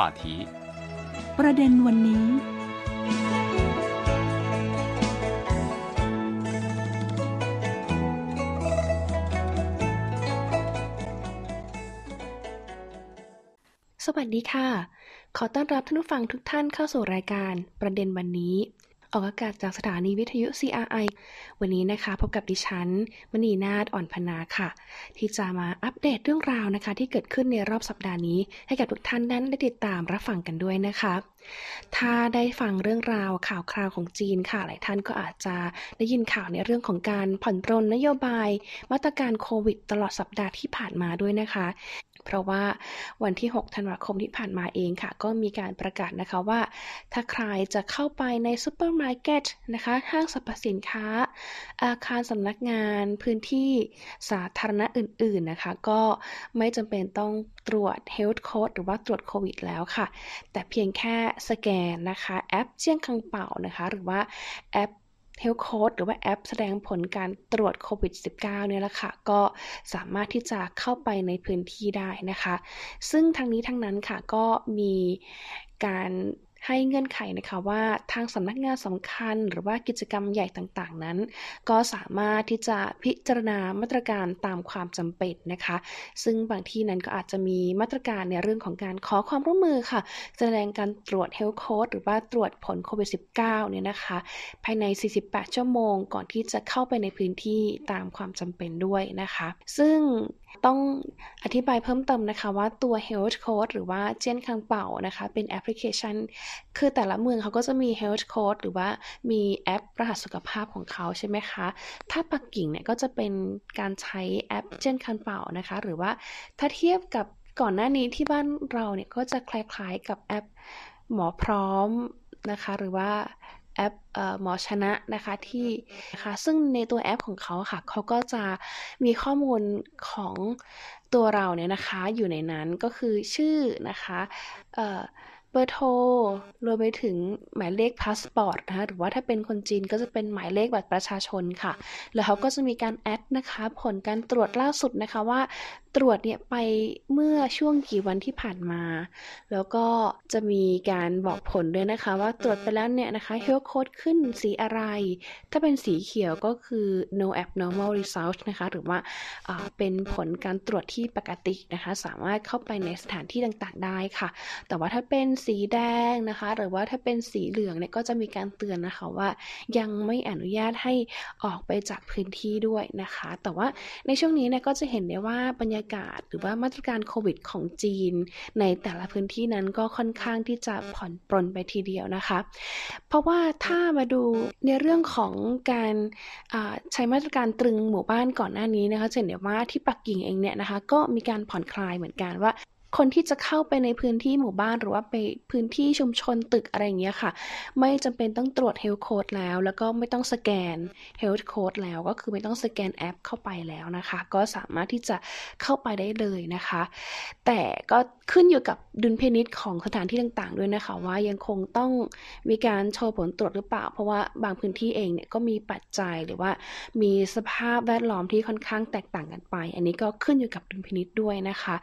话题ประเด็นวันนี้ สวัสดีค่ะ ขอต้อนรับท่านผู้ฟังทุกท่านเข้าสู่รายการประเด็นวันนี้ ออกอากาศจากสถานีวิทยุ CRI วันนี้นะคะพบกับดิฉัน มณีนาฏอ่อนพนาค่ะ ที่จะมาอัปเดตเรื่องราวนะคะ ที่เกิดขึ้นในรอบสัปดาห์นี้ ให้กับทุกท่านนั้นได้ติดตามรับฟังกันด้วยนะคะ ถ้าได้ฟังเรื่องราวข่าวคราวของจีนค่ะ หลายท่านก็อาจจะได้ยินข่าวในเรื่องของการผ่อนปรนนโยบาย มาตรการโควิด ตลอดสัปดาห์ที่ผ่านมาด้วยนะคะ เพราะว่าวันที่ 6 ธันวาคมที่ผ่านมาเองค่ะ ก็มีการประกาศนะคะว่า ถ้าใครจะเข้าไปในซูเปอร์มาร์เก็ตนะคะห้างสรรพสินค้า อาคารสำนักงานพื้นที่สาธารณะอื่นๆนะคะ ก็ไม่จำเป็นต้องตรวจ Health Code หรือว่าตรวจโควิดแล้วค่ะ แต่เพียงแค่สแกนนะคะ แอปเจียนคังเป่านะคะ หรือว่าแอป Health Code หรือว่าแอปแสดงผลการตรวจโควิด -19 เนี่ยแหละค่ะ ก็สามารถที่จะเข้าไปในพื้นที่ได้นะคะ ซึ่งทั้งนี้ทั้งนั้นค่ะก็มีการ ให้เงื่อนไขนะคะว่าทางสำนักงานสำคัญหรือว่ากิจกรรมใหญ่ต่างๆนั้น ก็สามารถที่จะพิจารณามาตรการตามความจำเป็นนะคะ ซึ่งบางที่นั้นก็อาจจะมีมาตรการในเรื่องของการขอความร่วมมือค่ะ แสดงการตรวจ Health Code หรือว่าตรวจผลโควิด -19 เนี่ยนะคะ ภายใน 48 ชั่วโมง ก่อนที่จะเข้าไปในพื้นที่ตามความจำเป็นด้วยนะคะ ซึ่ง ต้องอธิบายเพิ่มเติมนะคะว่าตัว Health Code หรือว่าเจียนคังเป่านะคะเป็นแอปพลิเคชัน คือแต่ละเมืองเขาก็จะมี Health Code หรือว่ามีแอปรหัสสุขภาพของเขาใช่ไหมคะ ถ้าปักกิ่งเนี่ยก็จะเป็นการใช้แอปเจียนคังเป่านะคะ หรือว่าถ้าเทียบกับก่อนหน้านี้ที่บ้านเราเนี่ยก็จะคล้ายๆกับแอปหมอพร้อมนะคะ หรือว่า แอปหมอชนะนะคะที่นะคะซึ่งในตัวแอปของเขาค่ะเขาก็จะมีข้อมูลของตัวเราเนี่ยนะคะอยู่ในนั้นก็คือชื่อนะคะ เบอร์โทรรวมไปถึงหมายเลขพาสปอร์ตนะคะหรือว่าถ้าเป็นคนจีนก็จะเป็นหมายเลขบัตรประชาชนค่ะ แล้วเขาก็จะมีการ add นะคะผลการตรวจล่าสุดนะคะว่า ตรวจเนี่ยไปเมื่อช่วงกี่วันที่ผ่านมา แล้วก็จะมีการบอกผลด้วยนะคะ ว่าตรวจไปแล้วเนี่ยนะคะ health code ขึ้นสีอะไร ถ้าเป็นสีเขียวก็คือ no abnormal result นะคะ หรือว่าเป็นผลการตรวจที่ปกตินะคะ สามารถเข้าไปในสถานที่ต่างๆได้ค่ะ แต่ว่าถ้าเป็นสีแดงนะคะ หรือว่าถ้าเป็นสีเหลืองเนี่ยก็จะมีการเตือนนะคะว่ายังไม่อนุญาตให้ออกไปจากพื้นที่ด้วยนะคะ แต่ว่าในช่วงนี้เนี่ยก็จะเห็นได้ว่าบรรยากาศหรือว่ามาตรการโควิดของจีน ในแต่ละพื้นที่นั้นก็ค่อนข้างที่จะผ่อนปรนไปทีเดียวนะคะ เพราะว่าถ้ามาดูในเรื่องของการใช้มาตรการตรึงหมู่บ้านก่อนหน้านี้นะคะจะเห็นได้ว่าที่ปักกิ่งเองเนี่ยนะคะ ก็มีการผ่อนคลายเหมือนกันว่า คนที่จะเข้าไปในพื้นที่หมู่บ้านหรือว่าไปพื้นที่ชุมชนตึกอะไรอย่างเงี้ยค่ะ ไม่จำเป็นต้องตรวจ Health Code แล้ว แล้วก็ไม่ต้องสแกน Health Code แล้วก็คือไม่ต้องสแกนแอปเข้าไปแล้วนะคะ ก็สามารถที่จะเข้าไปได้เลยนะคะ แต่ก็ขึ้นอยู่กับดุลพินิษของสถานที่ต่างๆ ด้วยนะคะ ว่ายังคงต้องมีการโชว์ผลตรวจหรือเปล่า เพราะว่าบางพื้นที่เองเนี่ยก็มีปัจจัยหรือว่ามีสภาพแวดล้อมที่ค่อนข้างแตกต่างกันไป อันนี้ก็ขึ้นอยู่กับดุลพินิษด้วยนะคะ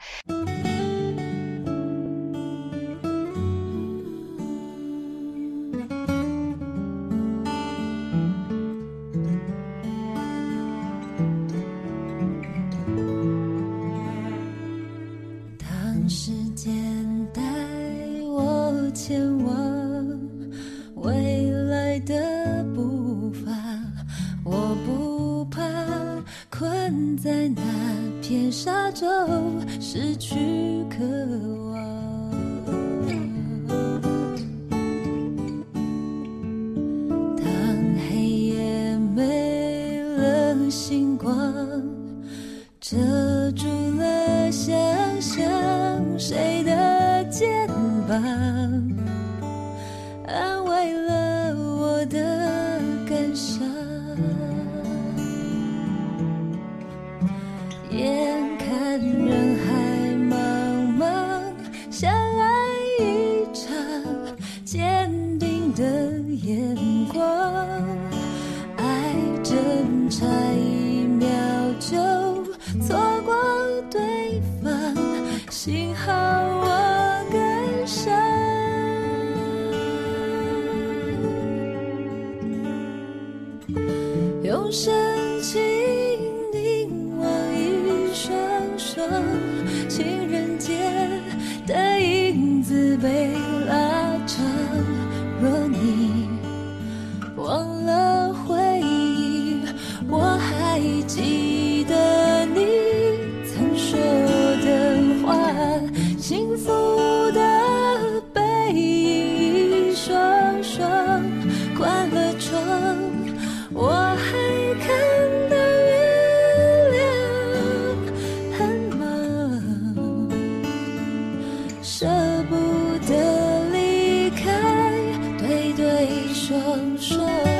用深情 ว่า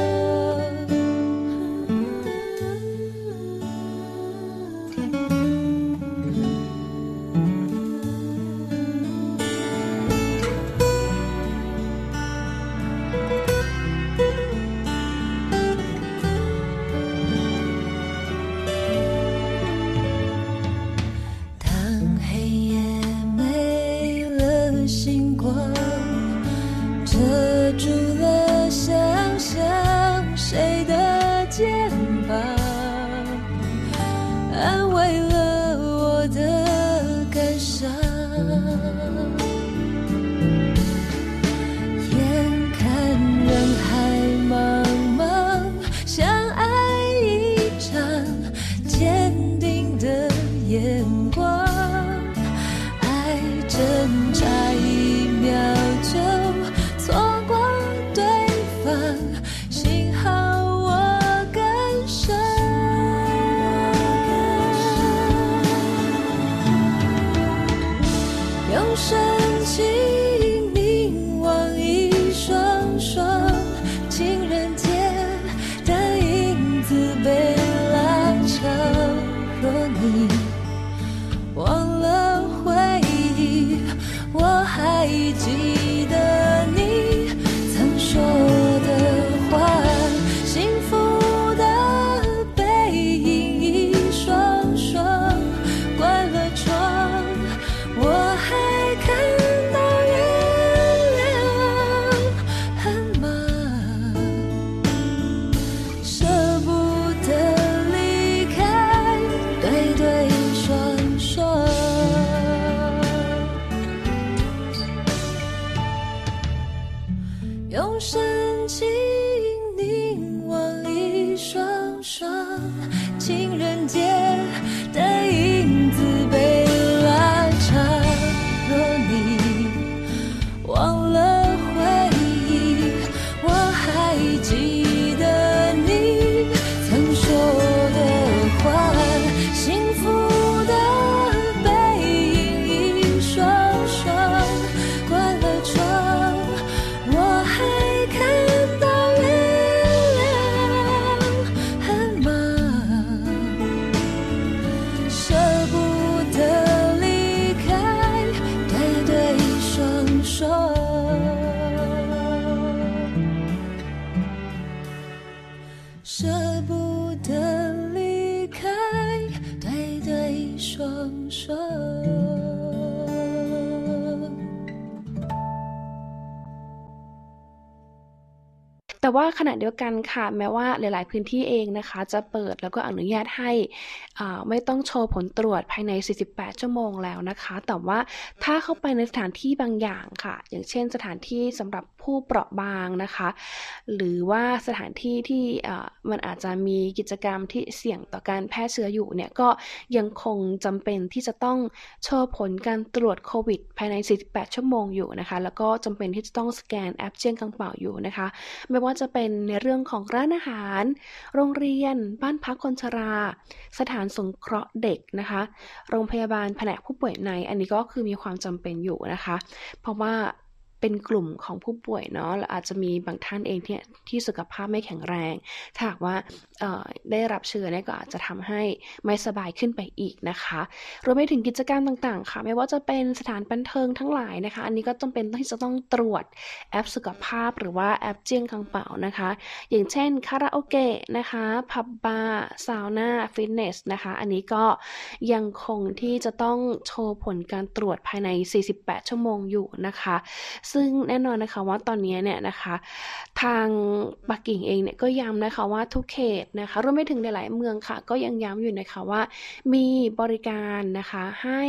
ขณะเดียวกันค่ะ แม้ว่าหลาย ๆ พื้นที่เองนะคะ จะเปิดแล้วก็อนุญาตให้ไม่ต้องโชว์ผลตรวจภายใน 48 ชั่วโมงแล้วนะคะ แต่ว่าถ้าเข้าไปในสถานที่บางอย่างค่ะ อย่างเช่นสถานที่สำหรับผู้เปราะบางนะคะ หรือว่าสถานที่ที่มันอาจจะมีกิจกรรมที่เสี่ยงต่อการแพร่เชื้ออยู่เนี่ยก็ยังคงจำเป็นที่จะต้องโชว์ผลการตรวจโควิด ภายใน 48 ชั่วโมงอยู่นะคะ แล้วก็จำเป็นที่จะต้องสแกนแอปเจียงกังเป่าอยู่นะคะ ไม่ว่าจะเป็นในเรื่องของร้านอาหาร โรงเรียน บ้านพักคนชรา สถานสงเคราะห์เด็กนะคะ โรงพยาบาลแผนกผู้ป่วยใน อันนี้ก็คือมีความจำเป็นอยู่นะคะ เพราะว่า เป็นกลุ่มของผู้ป่วยเนาะและอาจจะมีบางท่านเองที่ที่สุขภาพไม่แข็งแรง ถ้าหากว่าได้รับเชื้อเนี่ยก็อาจจะทำให้ไม่สบายขึ้นไปอีกนะคะรวมไปถึงกิจกรรมต่างๆ ค่ะ ไม่ว่าจะเป็นสถานบันเทิงทั้งหลายนะคะ อันนี้ก็จำเป็นที่จะต้องตรวจแอปสุขภาพหรือว่าแอปเจี้ยนคังเป่านะคะ อย่างเช่นคาราโอเกะนะคะผับบาร์ซาวน่าฟิตเนสนะคะ อันนี้ก็ยังคงที่จะต้องโชว์ผลการตรวจภายใน 48 ชั่วโมงอยู่นะคะซึ่งแน่นอนนะคะว่าตอนนี้เนี่ยนะคะ ทางปักกิ่งเองเนี่ยก็ย้ำนะคะว่าทุกเขตนะคะรวมไปถึงหลายๆเมืองค่ะ ก็ยังย้ำอยู่นะคะว่า มีบริการนะคะให้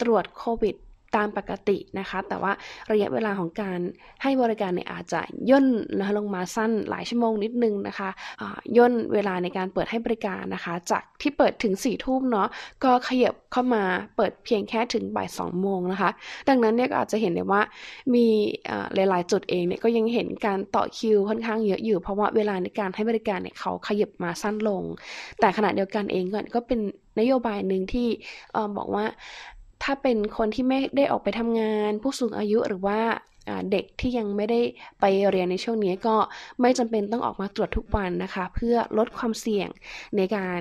ตรวจโควิด ตามปกตินะคะ แต่ว่าระยะเวลาของการให้บริการเนี่ยอาจจะย่นนะคะลงมาสั้นหลายชั่วโมงนิดนึงนะคะะย่นเวลาในการเปิดให้บริการนะคะ จากที่เปิดถึง4ี่ทุ่มเนาะก็ขยับเข้ามาเปิดเพียงแค่ถึงบ่ายสองโมงนะคะ ดังนั้นเนี่ยก็อาจจะเห็นได้ว่ามีหลาย ๆ จุดเองเนี่ยก็ยังเห็นการต่อคิวค่อนข้างเยอะอยู่ เพราะว่าเวลาในการให้บริการเนี่ยเขาขยับมาสั้นลง แต่ขณะเดียวกันเองก็เป็นนโยบายหนึ่งที่บอกว่า ถ้าเป็นคนที่ไม่ได้ออกไปทำงาน ผู้สูงอายุหรือว่าเด็กที่ยังไม่ได้ไปเรียนในช่วงนี้ก็ไม่จำเป็นต้องออกมาตรวจทุกวันนะคะ เพื่อลดความเสี่ยงในการ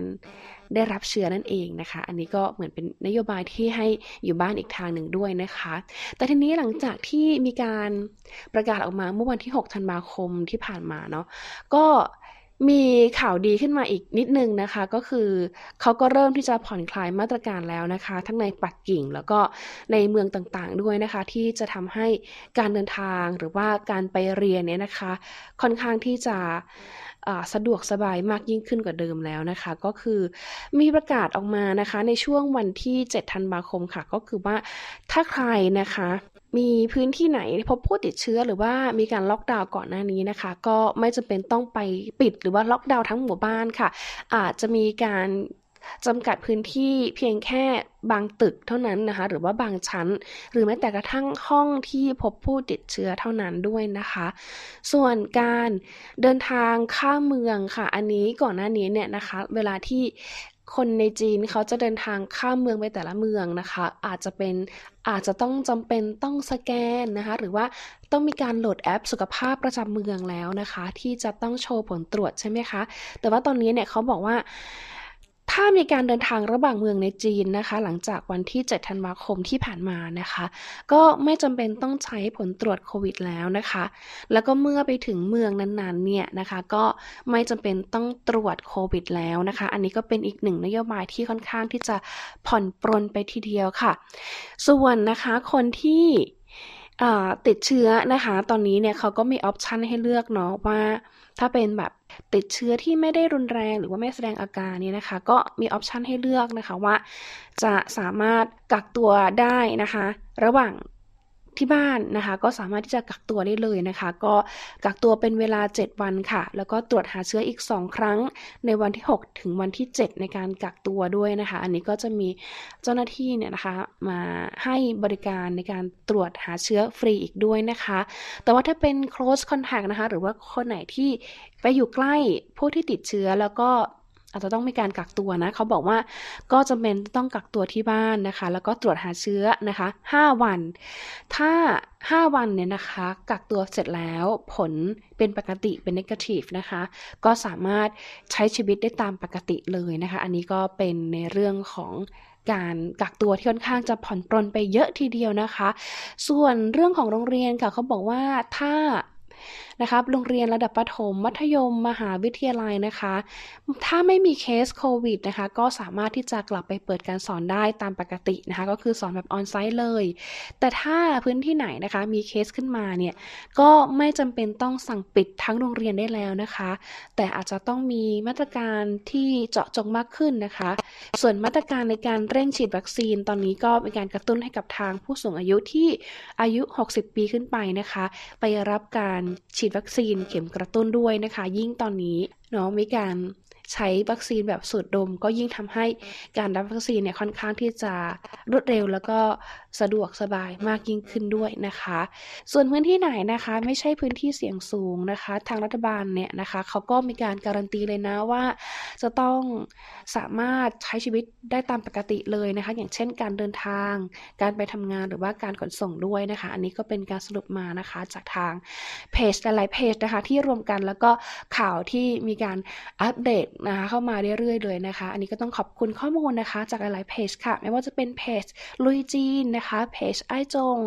ได้รับเชื้อนั่นเองนะคะ อันนี้ก็เหมือนเป็นนโยบายที่ให้อยู่บ้านอีกทางหนึ่งด้วยนะคะ แต่ทีนี้หลังจากที่มีการประกาศออกมาเมื่อวันที่ 6 ธันวาคมที่ผ่านมาเนาะก็ มีข่าวดีขึ้นมาอีกนิดนึงนะคะ ก็คือเขาก็เริ่มที่จะผ่อนคลายมาตรการแล้วนะคะ ทั้งในปักกิ่งแล้วก็ในเมืองต่างๆด้วยนะคะ ที่จะทำให้การเดินทางหรือว่าการไปเรียนเนี่ยนะคะ ค่อนข้างที่จะสะดวกสบายมากยิ่งขึ้นกว่าเดิมแล้วนะคะ ก็คือมีประกาศออกมานะคะ ในช่วงวันที่ 7 ธันวาคมค่ะ ก็คือว่าถ้าใครนะคะ มีพื้นที่ไหนพบผู้ติดเชื้อหรือว่ามีการล็อกดาวน์ก่อนหน้านี้นะคะ ก็ไม่จำเป็นต้องไปปิดหรือว่าล็อกดาวน์ทั้งหมู่บ้านค่ะ อาจจะมีการจำกัดพื้นที่เพียงแค่บางตึกเท่านั้นนะคะ หรือว่าบางชั้น หรือแม้แต่กระทั่งห้องที่พบผู้ติดเชื้อเท่านั้นด้วยนะคะ ส่วนการเดินทางข้ามเมืองค่ะ อันนี้ก่อนหน้านี้เนี่ยนะคะ เวลาที่ คนในจีนเขาจะเดินทางข้ามเมืองไปแต่ละเมืองนะคะ อาจจะเป็นอาจจะต้องจำเป็นต้องสแกนนะคะ หรือว่าต้องมีการโหลดแอปสุขภาพประจำเมืองแล้วนะคะ ที่จะต้องโชว์ผลตรวจใช่ไหมคะ แต่ว่าตอนนี้เนี่ยเขาบอกว่า ถ้ามีการเดินทางระหว่างเมืองในจีนนะคะ หลังจากวันที่ 7 ธันวาคมที่ผ่านมานะคะ ก็ไม่จำเป็นต้องใช้ผลตรวจโควิดแล้วนะคะ แล้วก็เมื่อไปถึงเมืองนั้นๆเนี่ยนะคะ ก็ไม่จำเป็นต้องตรวจโควิดแล้วนะคะ อันนี้ก็เป็นอีกหนึ่งนโยบายที่ค่อนข้างที่จะผ่อนปรนไปทีเดียวค่ะ ส่วนนะคะคนที่ติดเชื้อนะคะ ตอนนี้เนี่ยเขาก็มีออปชันให้เลือกเนาะว่าถ้าเป็นแบบ ติดเชื้อที่ไม่ได้รุนแรงหรือว่าไม่แสดงอาการเนี่ยนะคะ ก็มีออปชันให้เลือกนะคะว่า จะสามารถกักตัวได้นะคะ ระหว่าง ที่บ้านนะคะ ก็สามารถที่จะกักตัวได้เลยนะคะ ก็กักตัวเป็นเวลา 7 วันค่ะ แล้วก็ตรวจหาเชื้ออีก 2 ครั้งในวันที่ 6 ถึงวันที่ 7 ในการกักตัวด้วยนะคะ อันนี้ก็จะมีเจ้าหน้าที่เนี่ยนะคะมาให้บริการในการตรวจหาเชื้อฟรีอีกด้วยนะคะ แต่ว่าถ้าเป็น close contact นะคะ หรือว่าคนไหนที่ไปอยู่ใกล้ผู้ที่ติดเชื้อแล้วก็ อาจจะต้องมีการกักตัวนะเขาบอกว่าก็จำเป็นต้องกักตัวที่บ้านนะคะ แล้วก็ตรวจหาเชื้อนะคะ 5 วัน ถ้า 5 วันเนี่ยนะคะ กักตัวเสร็จแล้วผลเป็นปกติเป็นนกาทีฟนะคะ ก็สามารถใช้ชีวิตได้ตามปกติเลยนะคะ อันนี้ก็เป็นในเรื่องของการกักตัวที่ค่อนข้างจะผ่อนปรนไปเยอะทีเดียวนะคะ ส่วนเรื่องของโรงเรียนค่ะเขาบอกว่าถ้า นะครับโรงเรียนระดับประถม มัธยม มหาวิทยาลัยนะคะ ถ้าไม่มีเคสโควิดนะคะ ก็สามารถที่จะกลับไปเปิดการสอนได้ตามปกตินะคะ ก็คือสอนแบบออนไซต์เลย แต่ถ้าพื้นที่ไหนนะคะมีเคสขึ้นมาเนี่ย ก็ไม่จำเป็นต้องสั่งปิดทั้งโรงเรียนได้แล้วนะคะ แต่อาจจะต้องมีมาตรการที่เจาะจงมากขึ้นนะคะ ส่วนมาตรการในการเร่งฉีดวัคซีนตอนนี้ก็เป็นการกระตุ้นให้กับทางผู้สูงอายุที่อายุ 60 ปีขึ้นไปนะคะ ไปรับการฉีดวัคซีนเข็มกระตุ้นด้วยนะคะ ยิ่งตอนนี้เนาะมีการ ใช้วัคซีนแบบสูดดม ก็ยิ่งทำให้การรับวัคซีนเนี่ยค่อนข้างที่จะรวดเร็วแล้วก็สะดวกสบายมากยิ่งขึ้นด้วยนะคะ ส่วนพื้นที่ไหนนะคะไม่ใช่พื้นที่เสี่ยงสูงนะคะ ทางรัฐบาลเนี่ยนะคะเขาก็มีการการันตีเลยนะว่า จะต้องสามารถใช้ชีวิตได้ตามปกติเลยนะคะ อย่างเช่นการเดินทาง การไปทำงานหรือว่าการขนส่งด้วยนะคะ อันนี้ก็เป็นการสรุปมานะคะจากทางเพจหลายๆเพจนะคะที่รวมกันแล้วก็ข่าวที่มีการอัปเดตนะคะเข้ามาเรื่อยๆเลยนะคะ อันนี้ก็ต้องขอบคุณข้อมูลนะคะ จากหลายๆเพจค่ะ ไม่ว่าจะเป็นเพจลุยจีนนะคะเพจไอจง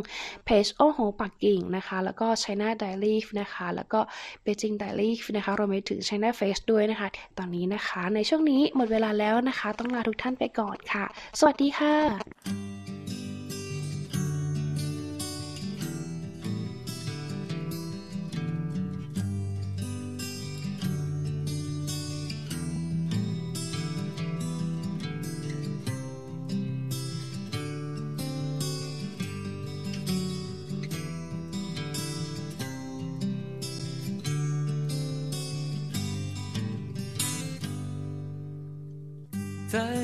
เพจโอโหปักกิ่งนะคะ แล้วก็ China Daily นะคะ แล้วก็ Beijing Daily นะคะรวมไปถึง China Face ด้วยนะคะ ตอนนี้นะคะ ในช่วงนี้หมดเวลาแล้วนะคะ ต้องลาทุกท่านไปก่อนค่ะ สวัสดีค่ะ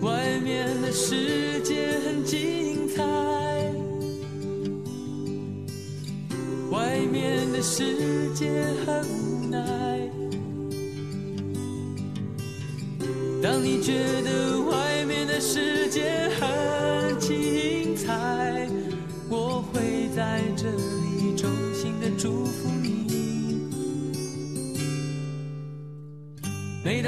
外面的世界很精彩，外面的世界很无奈。当你觉得外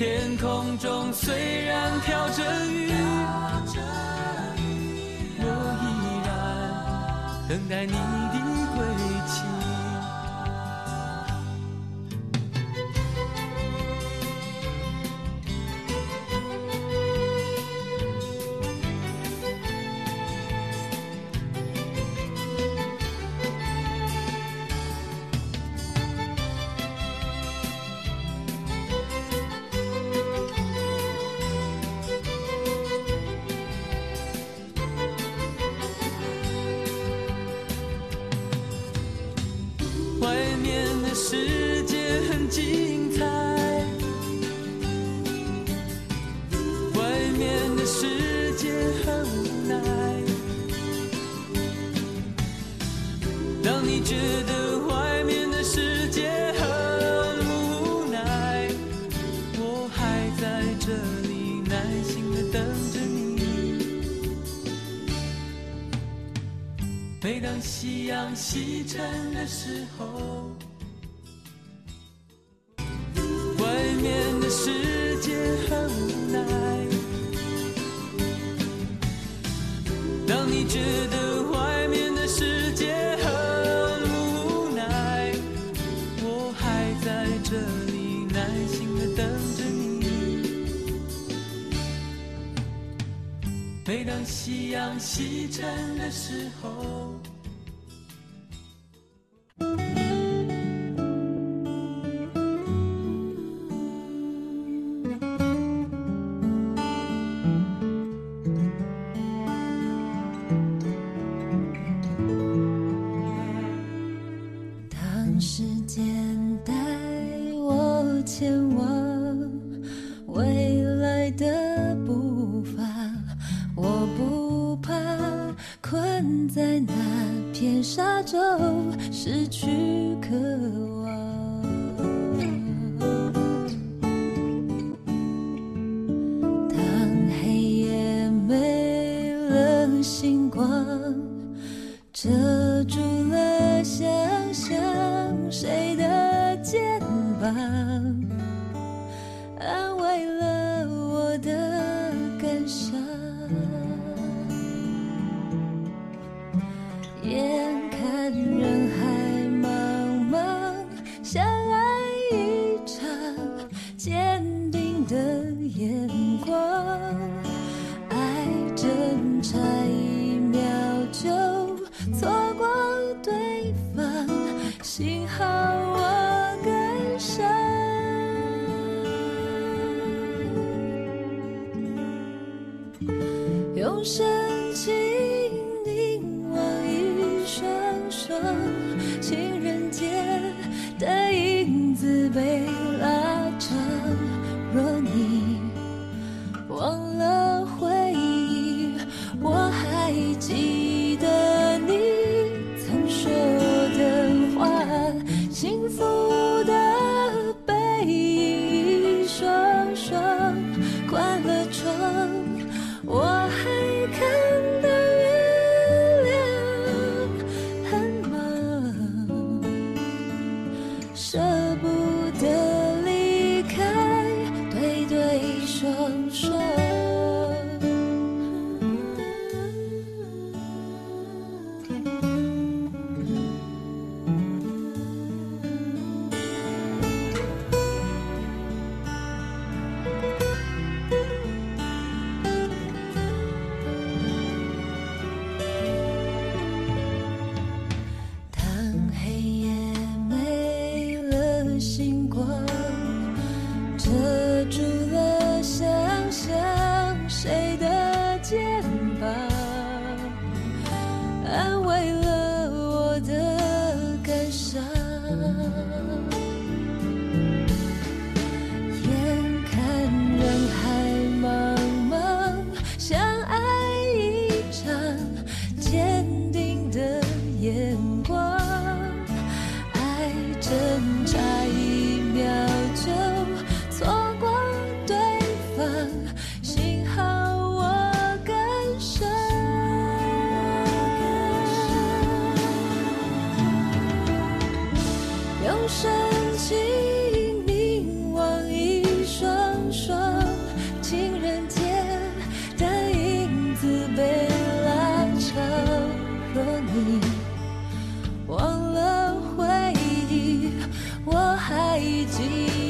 天空中虽然飘着雨，我依然等待你的世界很精彩，外面的世界很无奈。当你觉得外面的世界很无奈，我还在这里耐心的等着你。每当夕阳西沉的时候，夕阳西沉的时候。天沙洲失去渴望。当黑夜没了星光幸好我跟上 아! 已经。